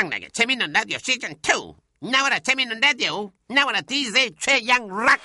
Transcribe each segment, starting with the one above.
최양락의 재밌는 라디오 시즌 2 나와라 재밌는 라디오 나와라 DJ 최양락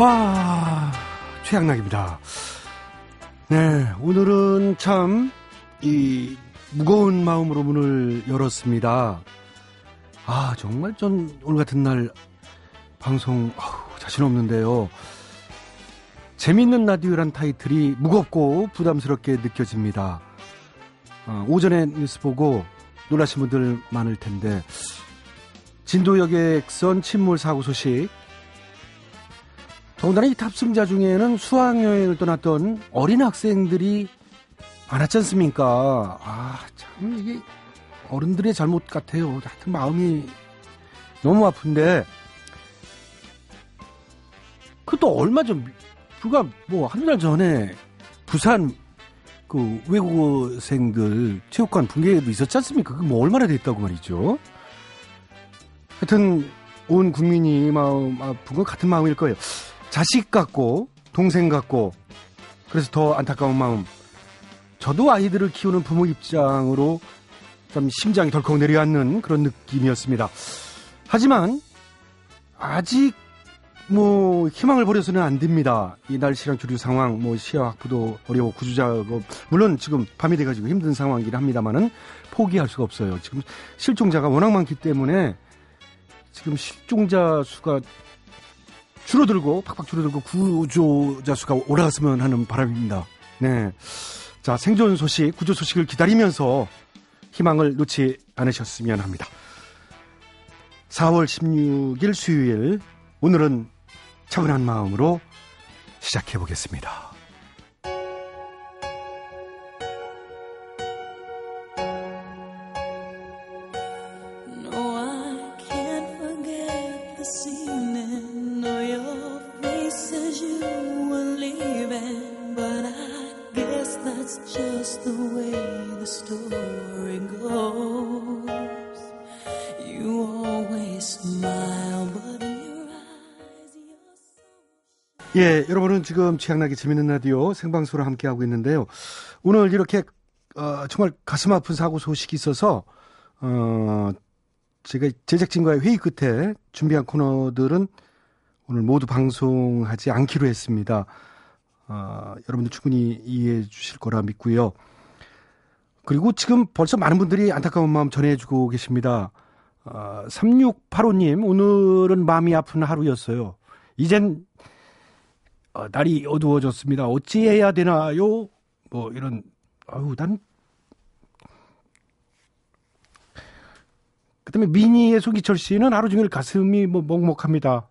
아, 최양락입니다. 네, 오늘은 참, 이, 무거운 마음으로 문을 열었습니다. 아, 정말 전 오늘 같은 날 방송, 아우, 자신 없는데요. 재밌는 라디오란 타이틀이 무겁고 부담스럽게 느껴집니다. 어, 오전에 뉴스 보고 놀라신 분들 많을 텐데, 진도 여객선 침몰 사고 소식, 더군다나 이 탑승자 중에는 수학여행을 떠났던 어린 학생들이 많았지 않습니까? 아, 참, 이게 어른들의 잘못 같아요. 하여튼 마음이 너무 아픈데, 그 또 얼마 전, 불과 뭐 한 달 전에 부산 그 외국어생들 체육관 붕괴도 있었지 않습니까? 그게 뭐 얼마나 됐다고 말이죠. 하여튼 온 국민이 마음 아픈 건 같은 마음일 거예요. 자식 같고 동생 같고 그래서 더 안타까운 마음. 저도 아이들을 키우는 부모 입장으로 좀 심장이 덜컥 내려앉는 그런 느낌이었습니다. 하지만 아직 뭐 희망을 버려서는 안 됩니다. 이 날씨랑 주류 상황, 뭐 시야 확보도 어려워 구조 작업 물론 지금 밤이 돼가지고 힘든 상황이긴 합니다만은 포기할 수가 없어요. 지금 실종자가 워낙 많기 때문에 지금 실종자 수가 줄어들고 팍팍 줄어들고 구조자 수가 올라갔으면 하는 바람입니다. 네, 자 생존 소식, 구조 소식을 기다리면서 희망을 놓지 않으셨으면 합니다. 4월 16일 수요일 오늘은 차분한 마음으로 시작해 보겠습니다. 예, 여러분은 지금 최양락의 재밌는 라디오 생방송으로 함께하고 있는데요. 오늘 이렇게 어, 정말 가슴 아픈 사고 소식이 있어서 어, 제가 제작진과의 회의 끝에 준비한 코너들은 오늘 모두 방송하지 않기로 했습니다. 어, 여러분들 충분히 이해해 주실 거라 믿고요. 그리고 지금 벌써 많은 분들이 안타까운 마음 전해주고 계십니다. 어, 3685님, 오늘은 마음이 아픈 하루였어요. 이젠 어, 날이 어두워졌습니다. 어찌해야 되나요? 뭐 이런 아유 난 그다음에 미니의 송기철 씨는 하루 종일 가슴이 뭐 먹먹합니다.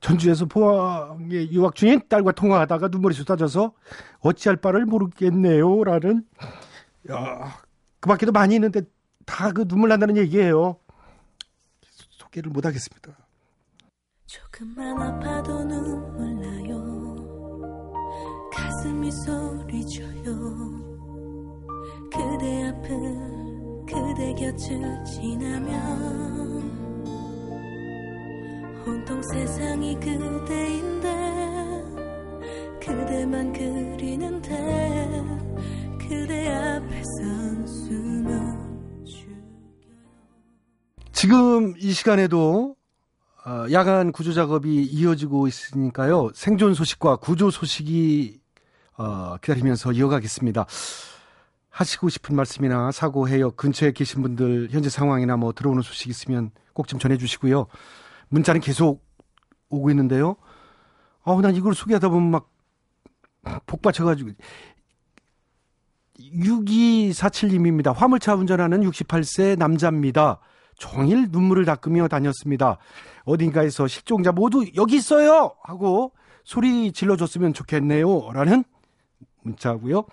전주에서 포항에 유학 중인 딸과 통화하다가 눈물이 쏟아져서 어찌할 바를 모르겠네요라는 야, 그 밖에도 많이 있는데 다 그 눈물 난다는 얘기예요. 소개를 못 하겠습니다. 조금만 아파도 눈물 가슴이 소리쳐요 그대 앞을 그대 곁을 지나면 온통 세상이 그대인데 그대만 그리는데 그대 앞에선 숨을 지금 이 시간에도 어, 야간 구조 작업이 이어지고 있으니까요. 생존 소식과 구조 소식이 어, 기다리면서 이어가겠습니다. 하시고 싶은 말씀이나 사고 해역 근처에 계신 분들 현재 상황이나 뭐 들어오는 소식 있으면 꼭 좀 전해주시고요. 문자는 계속 오고 있는데요. 아우 난 이걸 소개하다 보면 막 복받쳐가지고 6247님입니다. 화물차 운전하는 68세 남자입니다. 종일 눈물을 닦으며 다녔습니다. 어딘가에서 실종자 모두 여기 있어요! 하고 소리 질러줬으면 좋겠네요. 라는 문자고요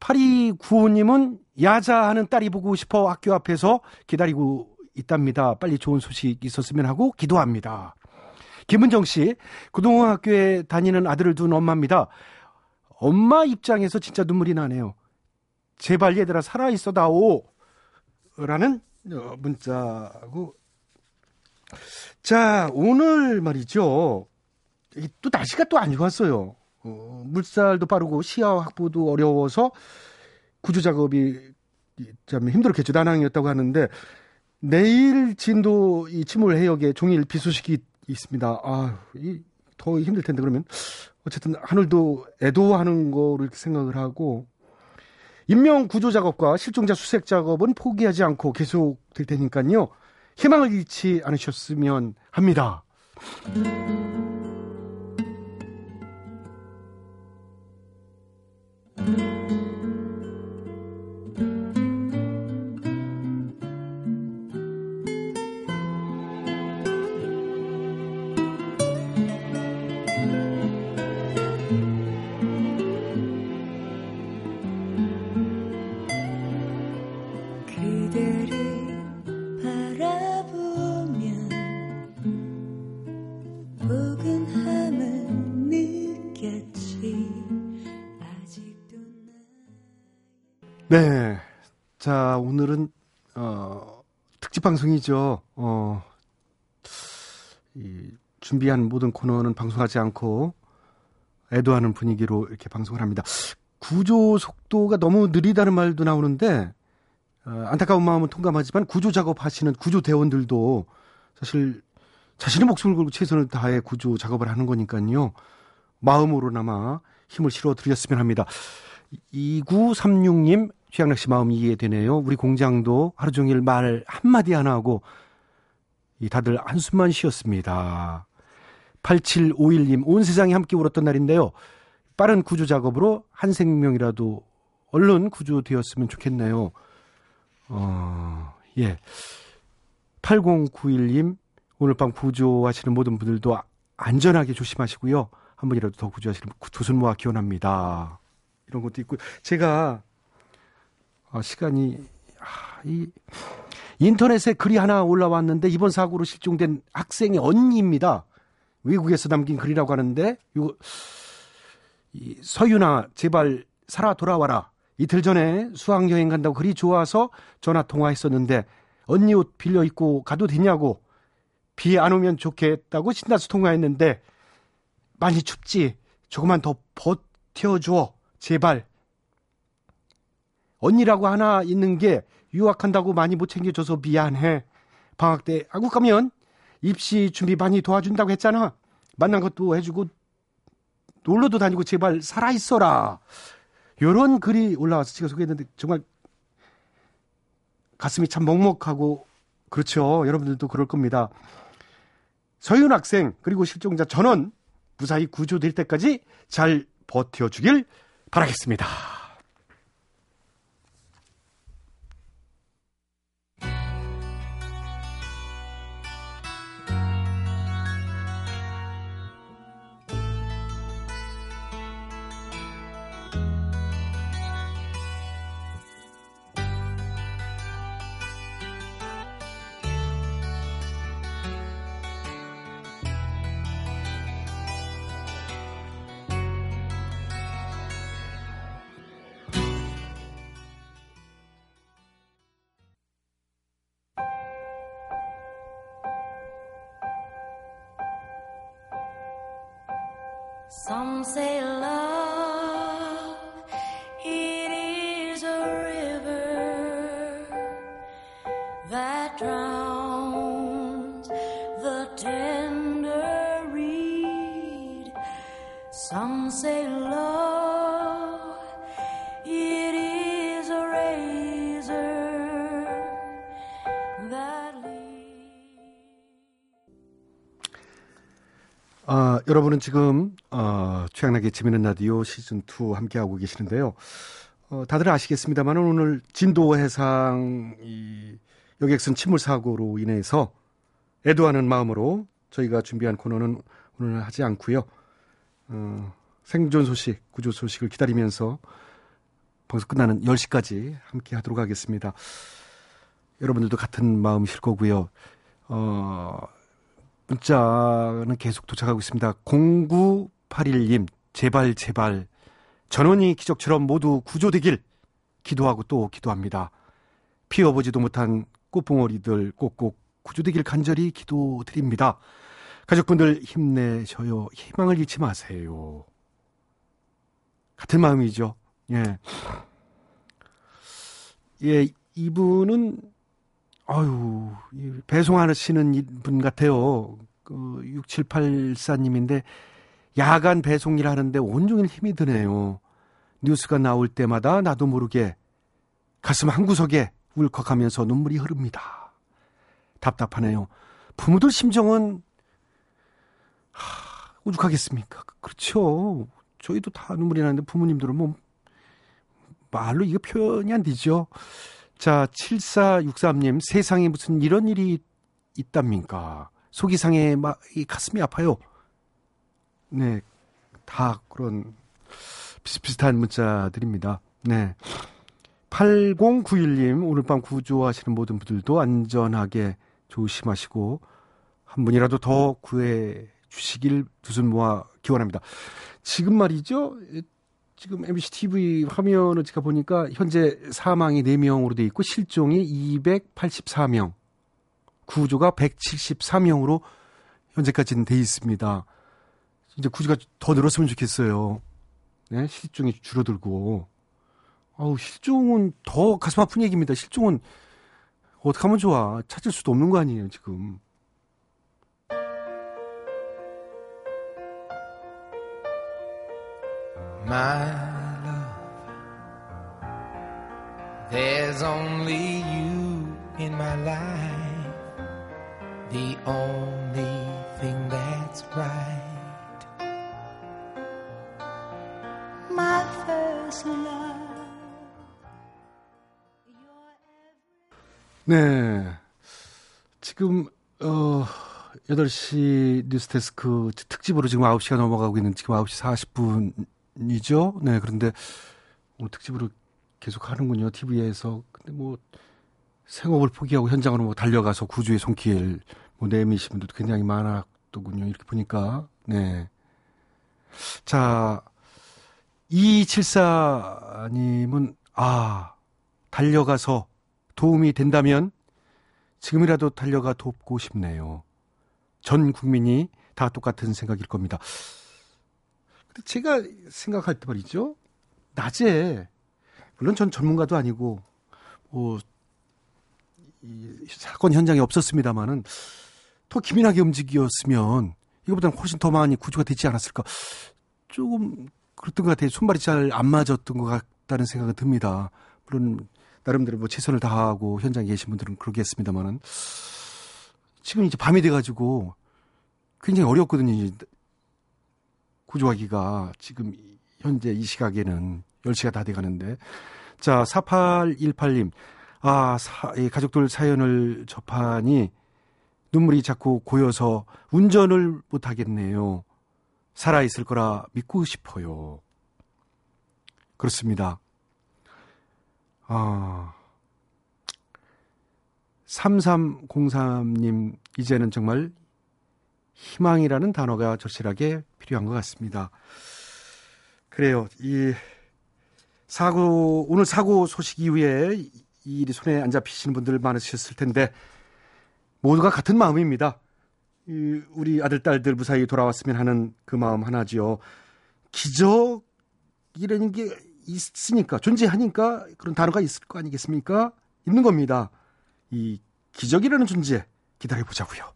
8295님은 야자하는 딸이 보고 싶어 학교 앞에서 기다리고 있답니다. 빨리 좋은 소식 있었으면 하고 기도합니다. 김은정 씨, 그동안 학교에 다니는 아들을 둔 엄마입니다. 엄마 입장에서 진짜 눈물이 나네요. 제발 얘들아 살아있어 다오. 라는 어, 문자고. 자, 오늘 말이죠. 이또 날씨가 또 안 좋았어요. 어, 물살도 빠르고 시야 확보도 어려워서 구조 작업이 참 힘들었겠죠. 난항이었다고 하는데 내일 진도 이 침몰 해역에 종일 비 소식이 있습니다. 아, 이 더 힘들 텐데 그러면 어쨌든 하늘도 애도하는 거를 생각을 하고 인명 구조 작업과 실종자 수색 작업은 포기하지 않고 계속 될 테니까요. 희망을 잃지 않으셨으면 합니다. 자, 오늘은, 어, 특집 방송이죠. 어, 이, 준비한 모든 코너는 방송하지 않고 애도하는 분위기로 이렇게 방송을 합니다. 구조 속도가 너무 느리다는 말도 나오는데, 어, 안타까운 마음은 통감하지만 구조 작업하시는 구조 대원들도 사실 자신의 목숨을 걸고 최선을 다해 구조 작업을 하는 거니까요. 마음으로나마 힘을 실어 드렸으면 합니다. 2936님, 최양락 씨 마음이 이해되네요. 우리 공장도 하루 종일 말 한마디 안 하고, 이 다들 한숨만 쉬었습니다. 8751님, 온 세상이 함께 울었던 날인데요. 빠른 구조 작업으로 한 생명이라도 얼른 구조되었으면 좋겠네요. 어, 예. 8091님, 오늘 밤 구조하시는 모든 분들도 아- 안전하게 조심하시고요. 한 분이라도 더 구조하시는 두 손 모아 기원합니다. 이런 것도 있고, 제가, 어, 시간이, 아, 이, 인터넷에 글이 하나 올라왔는데, 이번 사고로 실종된 학생의 언니입니다. 외국에서 남긴 글이라고 하는데, 요, 이 서윤아, 제발 살아 돌아와라. 이틀 전에 수학 여행 간다고 글이 좋아서 전화 통화했었는데, 언니 옷 빌려 입고 가도 되냐고, 비 안 오면 좋겠다고 신나서 통화했는데, 많이 춥지? 조금만 더 버텨줘. 제발. 언니라고 하나 있는 게 유학한다고 많이 못 챙겨줘서 미안해. 방학 때 한국 가면 입시 준비 많이 도와준다고 했잖아. 만난 것도 해주고 놀러도 다니고 제발 살아 있어라. 요런 글이 올라와서 제가 소개했는데 정말 가슴이 참 먹먹하고 그렇죠. 여러분들도 그럴 겁니다. 서윤 학생 그리고 실종자 전원 무사히 구조될 때까지 잘 버텨주길 바라겠습니다. Some say love, 여러분은 지금 어, 최양락의 재미있는 라디오 시즌 2 함께 하고 계시는데요. 어, 다들 아시겠습니다만 오늘 진도 해상 이 여객선 침몰 사고로 인해서 애도하는 마음으로 저희가 준비한 코너는 오늘 하지 않고요. 어, 생존 소식, 구조 소식을 기다리면서 방송 끝나는 10시까지 함께 하도록 하겠습니다. 여러분들도 같은 마음이실 거고요. 어, 문자는 계속 도착하고 있습니다. 0981님, 제발, 제발. 전원이 기적처럼 모두 구조되길 기도하고 또 기도합니다. 피어보지도 못한 꽃봉오리들 꼭꼭 구조되길 간절히 기도드립니다. 가족분들 힘내셔요. 희망을 잃지 마세요. 같은 마음이죠. 예. 예, 이분은, 아유, 배송하시는 분 같아요. 그, 6784님인데, 야간 배송 일 하는데 온종일 힘이 드네요. 뉴스가 나올 때마다 나도 모르게 가슴 한 구석에 울컥하면서 눈물이 흐릅니다. 답답하네요. 부모들 심정은 하, 오죽하겠습니까? 그렇죠. 저희도 다 눈물이 나는데 부모님들은 뭐 말로 이거 표현이 안 되죠. 자, 7463님, 세상에 무슨 이런 일이 있답니까? 속이 상해, 막, 이 가슴이 아파요. 네, 다 그런 비슷비슷한 문자들입니다. 네. 8091님, 오늘 밤 구조하시는 모든 분들도 안전하게 조심하시고, 한 분이라도 더 구해 주시길 두 손 모아 기원합니다. 지금 말이죠. 지금 MBC TV 화면을 제가 보니까 현재 사망이 4명으로 돼 있고 실종이 284명, 구조가 173명으로 현재까지는 돼 있습니다. 이제 구조가 더 늘었으면 좋겠어요. 네, 실종이 줄어들고. 아우, 실종은 더 가슴 아픈 얘기입니다. 실종은 어떻게 하면 좋아. 찾을 수도 없는 거 아니에요, 지금. My love, there's only you in my life, the only thing that's right. My first love. 네. 지금, 어, 8시 뉴스데스크 특집으로 지금 9시가 넘어가고 있는 지금 9시 40분 이죠. 네. 그런데 오늘 특집으로 계속 하는군요. TV에서. 근데 뭐, 생업을 포기하고 현장으로 뭐 달려가서 구조의 손길 뭐 내미신 분들도 굉장히 많았더군요. 이렇게 보니까. 네. 자, 2274님은, 아, 달려가서 도움이 된다면 지금이라도 달려가 돕고 싶네요. 전 국민이 다 똑같은 생각일 겁니다. 제가 생각할 때 말이죠. 낮에, 물론 전 전문가도 아니고, 뭐, 이 사건 현장에 없었습니다만은 더 기민하게 움직였으면 이거보다는 훨씬 더 많이 구조가 되지 않았을까. 조금 그랬던 것 같아요. 손발이 잘 안 맞았던 것 같다는 생각이 듭니다. 물론 나름대로 뭐 최선을 다하고 현장에 계신 분들은 그러겠습니다만은 지금 이제 밤이 돼가지고 굉장히 어렵거든요. 구조하기가 지금 현재 이 시각에는 10시가 다 돼 가는데 자 4818님 아 사, 이 가족들 사연을 접하니 눈물이 자꾸 고여서 운전을 못 하겠네요. 살아 있을 거라 믿고 싶어요. 그렇습니다. 아, 3303님, 이제는 정말 희망이라는 단어가 절실하게 필요한 것 같습니다. 그래요. 이 사고, 오늘 사고 소식 이후에 이 일이 손에 안 잡히시는 분들 많으셨을 텐데, 모두가 같은 마음입니다. 이 우리 아들, 딸들 무사히 돌아왔으면 하는 그 마음 하나지요. 기적이라는 게 있으니까, 존재하니까 그런 단어가 있을 거 아니겠습니까? 있는 겁니다. 이 기적이라는 존재 기다려 보자고요.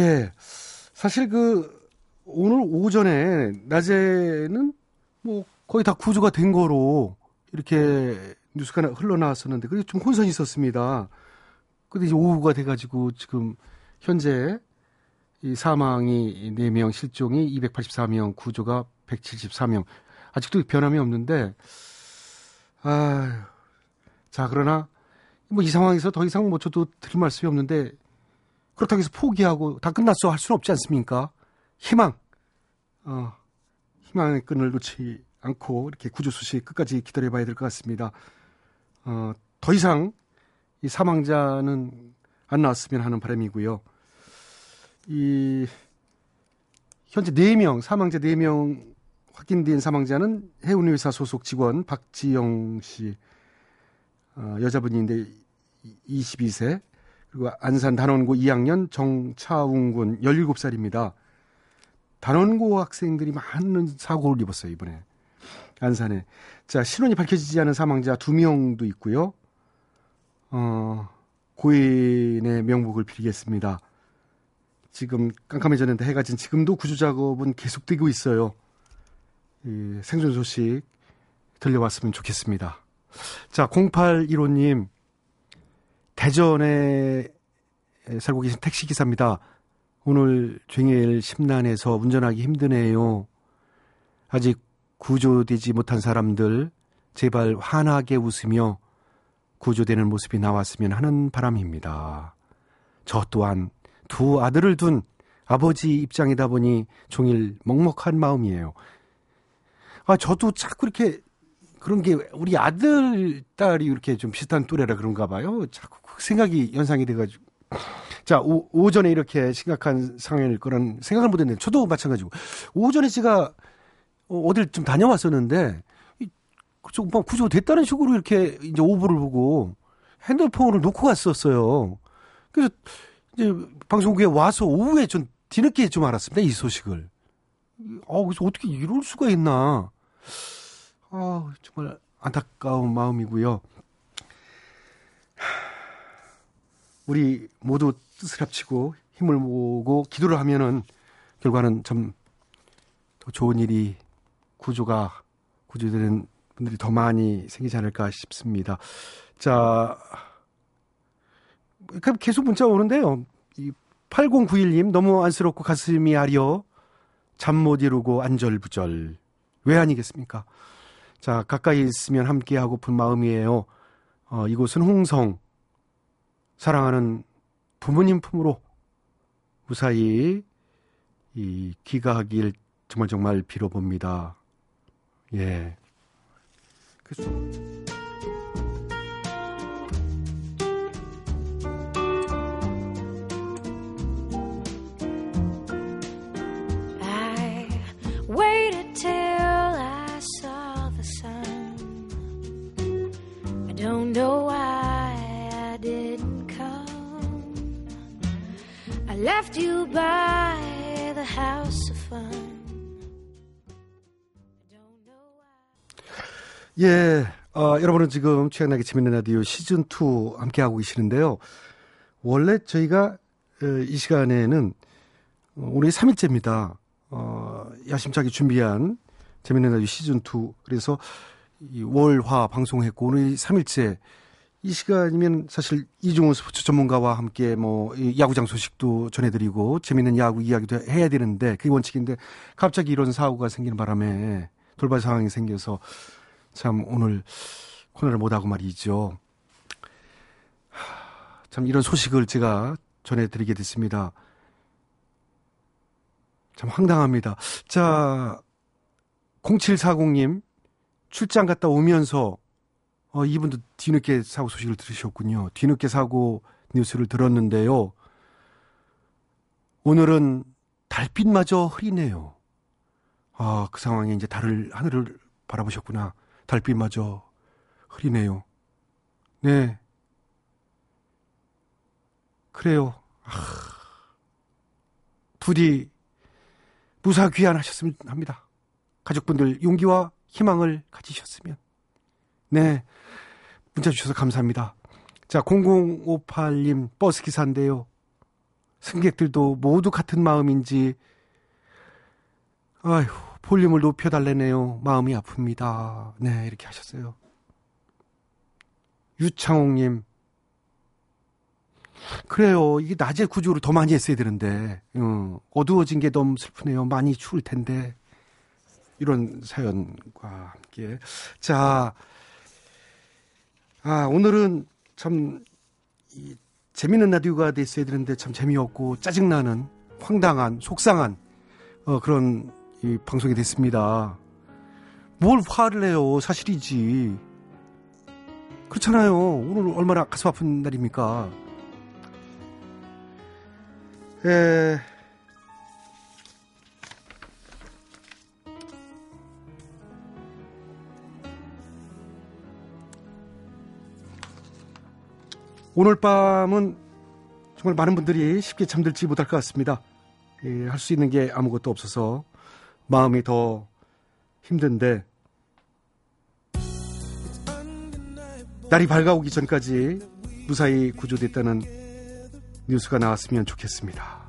예. 사실 그, 오늘 오전에, 낮에는 뭐 거의 다 구조가 된 거로 이렇게 뉴스가 나- 흘러나왔었는데, 그게 좀 혼선이 있었습니다. 근데 이제 오후가 돼가지고 지금 현재 이 사망이 4명, 실종이 284명, 구조가 174명. 아직도 변함이 없는데, 아 자, 그러나 뭐 이 상황에서 더 이상 뭐 저도 드릴 말씀이 없는데, 그렇다고 해서 포기하고 다 끝났어 할 수는 없지 않습니까? 희망. 어, 희망의 끈을 놓지 않고 이렇게 구조 소식 끝까지 기다려봐야 될 것 같습니다. 어, 더 이상 이 사망자는 안 나왔으면 하는 바람이고요. 이 현재 4명 사망자 4명 확인된 사망자는 해운회사 소속 직원 박지영 씨 어, 여자분인데 22세 그리고 안산 단원고 2학년 정차웅 군 17살입니다. 단원고 학생들이 많은 사고를 입었어요 이번에 안산에. 자 신원이 밝혀지지 않은 사망자 2명도 있고요. 어, 고인의 명복을 빌겠습니다. 지금 깜깜해졌는데 해가 진 지금도 구조 작업은 계속되고 있어요. 이 생존 소식 들려왔으면 좋겠습니다. 자, 0815님, 대전에 살고 계신 택시기사입니다. 오늘 종일 심란해서 운전하기 힘드네요. 아직 구조되지 못한 사람들, 제발 환하게 웃으며 구조되는 모습이 나왔으면 하는 바람입니다. 저 또한 두 아들을 둔 아버지 입장이다 보니 종일 먹먹한 마음이에요. 아, 저도 자꾸 이렇게 그런 게 우리 아들, 딸이 이렇게 좀 비슷한 또래라 그런가 봐요. 자꾸 그 생각이 연상이 돼가지고. 자, 오, 오전에 이렇게 심각한 상황일 거란 생각을 못 했는데, 저도 마찬가지고. 오전에 제가 어, 어딜 좀 다녀왔었는데, 이, 좀, 뭐, 구조 됐다는 식으로 이렇게 이제 오보를 보고 핸드폰을 놓고 갔었어요. 그래서 이제 방송국에 와서 오후에 좀 뒤늦게 좀 알았습니다. 이 소식을. 어, 그래서 어떻게 이럴 수가 있나. 아, 정말 안타까운 마음이고요. 우리 모두 뜻을 합치고 힘을 모으고 기도를 하면은 결과는 좀더 좋은 일이 구조가 구조되는 분들이 더 많이 생기지 않을까 싶습니다. 자, 계속 문자 오는데요. 이 8091님 너무 안쓰럽고 가슴이 아려 잠 못 이루고 안절부절 왜 아니겠습니까? 자 가까이 있으면 함께 하고픈 마음이에요. 어, 이곳은 홍성 사랑하는 부모님 품으로 무사히 이 귀가하길 정말 정말 빌어봅니다. 예. 그래서 don't know why I didn't come. I left you by the house of fun. 예, 어, 여러분은 지금 최양락의 재밌는 라디오 시즌 2 함께 하고 계시는데요. 원래 저희가 어, 이 시간에는 어, 오늘 3일째입니다. 어, 야심차게 준비한 재밌는 라디오 시즌 2. 그래서 이 월화 방송했고 오늘 3일째 이 시간이면 사실 이종훈 스포츠 전문가와 함께 뭐이 야구장 소식도 전해드리고 재밌는 야구 이야기도 해야 되는데 그게 원칙인데 갑자기 이런 사고가 생기는 바람에 돌발 상황이 생겨서 참 오늘 코너를 못하고 말이죠. 하, 참 이런 소식을 제가 전해드리게 됐습니다. 참 황당합니다. 자, 0740님 출장 갔다 오면서 어, 이분도 뒤늦게 사고 소식을 들으셨군요. 뒤늦게 사고 뉴스를 들었는데요. 오늘은 달빛마저 흐리네요. 아, 그 상황에 이제 달을, 하늘을 바라보셨구나. 달빛마저 흐리네요. 네. 그래요. 아, 부디 무사 귀환하셨으면 합니다. 가족분들 용기와 희망을 가지셨으면. 네. 문자 주셔서 감사합니다. 자, 0058님 버스 기사인데요. 승객들도 모두 같은 마음인지 아휴, 볼륨을 높여 달래네요. 마음이 아픕니다. 네, 이렇게 하셨어요. 유창홍 님. 그래요. 이게 낮에 구조를 더 많이 했어야 되는데, 어, 어두워진 게 너무 슬프네요. 많이 추울 텐데. 이런 사연과 함께. 자, 아, 오늘은 참, 이, 재밌는 라디오가 됐어야 되는데 참 재미없고 짜증나는 황당한, 속상한, 어, 그런 이 방송이 됐습니다. 뭘 화를 내요? 사실이지. 그렇잖아요. 오늘 얼마나 가슴 아픈 날입니까? 에, 오늘 밤은 정말 많은 분들이 쉽게 잠들지 못할 것 같습니다. 예, 할수 있는 게 아무것도 없어서 마음이 더 힘든데 날이 밝아오기 전까지 무사히 구조됐다는 뉴스가 나왔으면 좋겠습니다.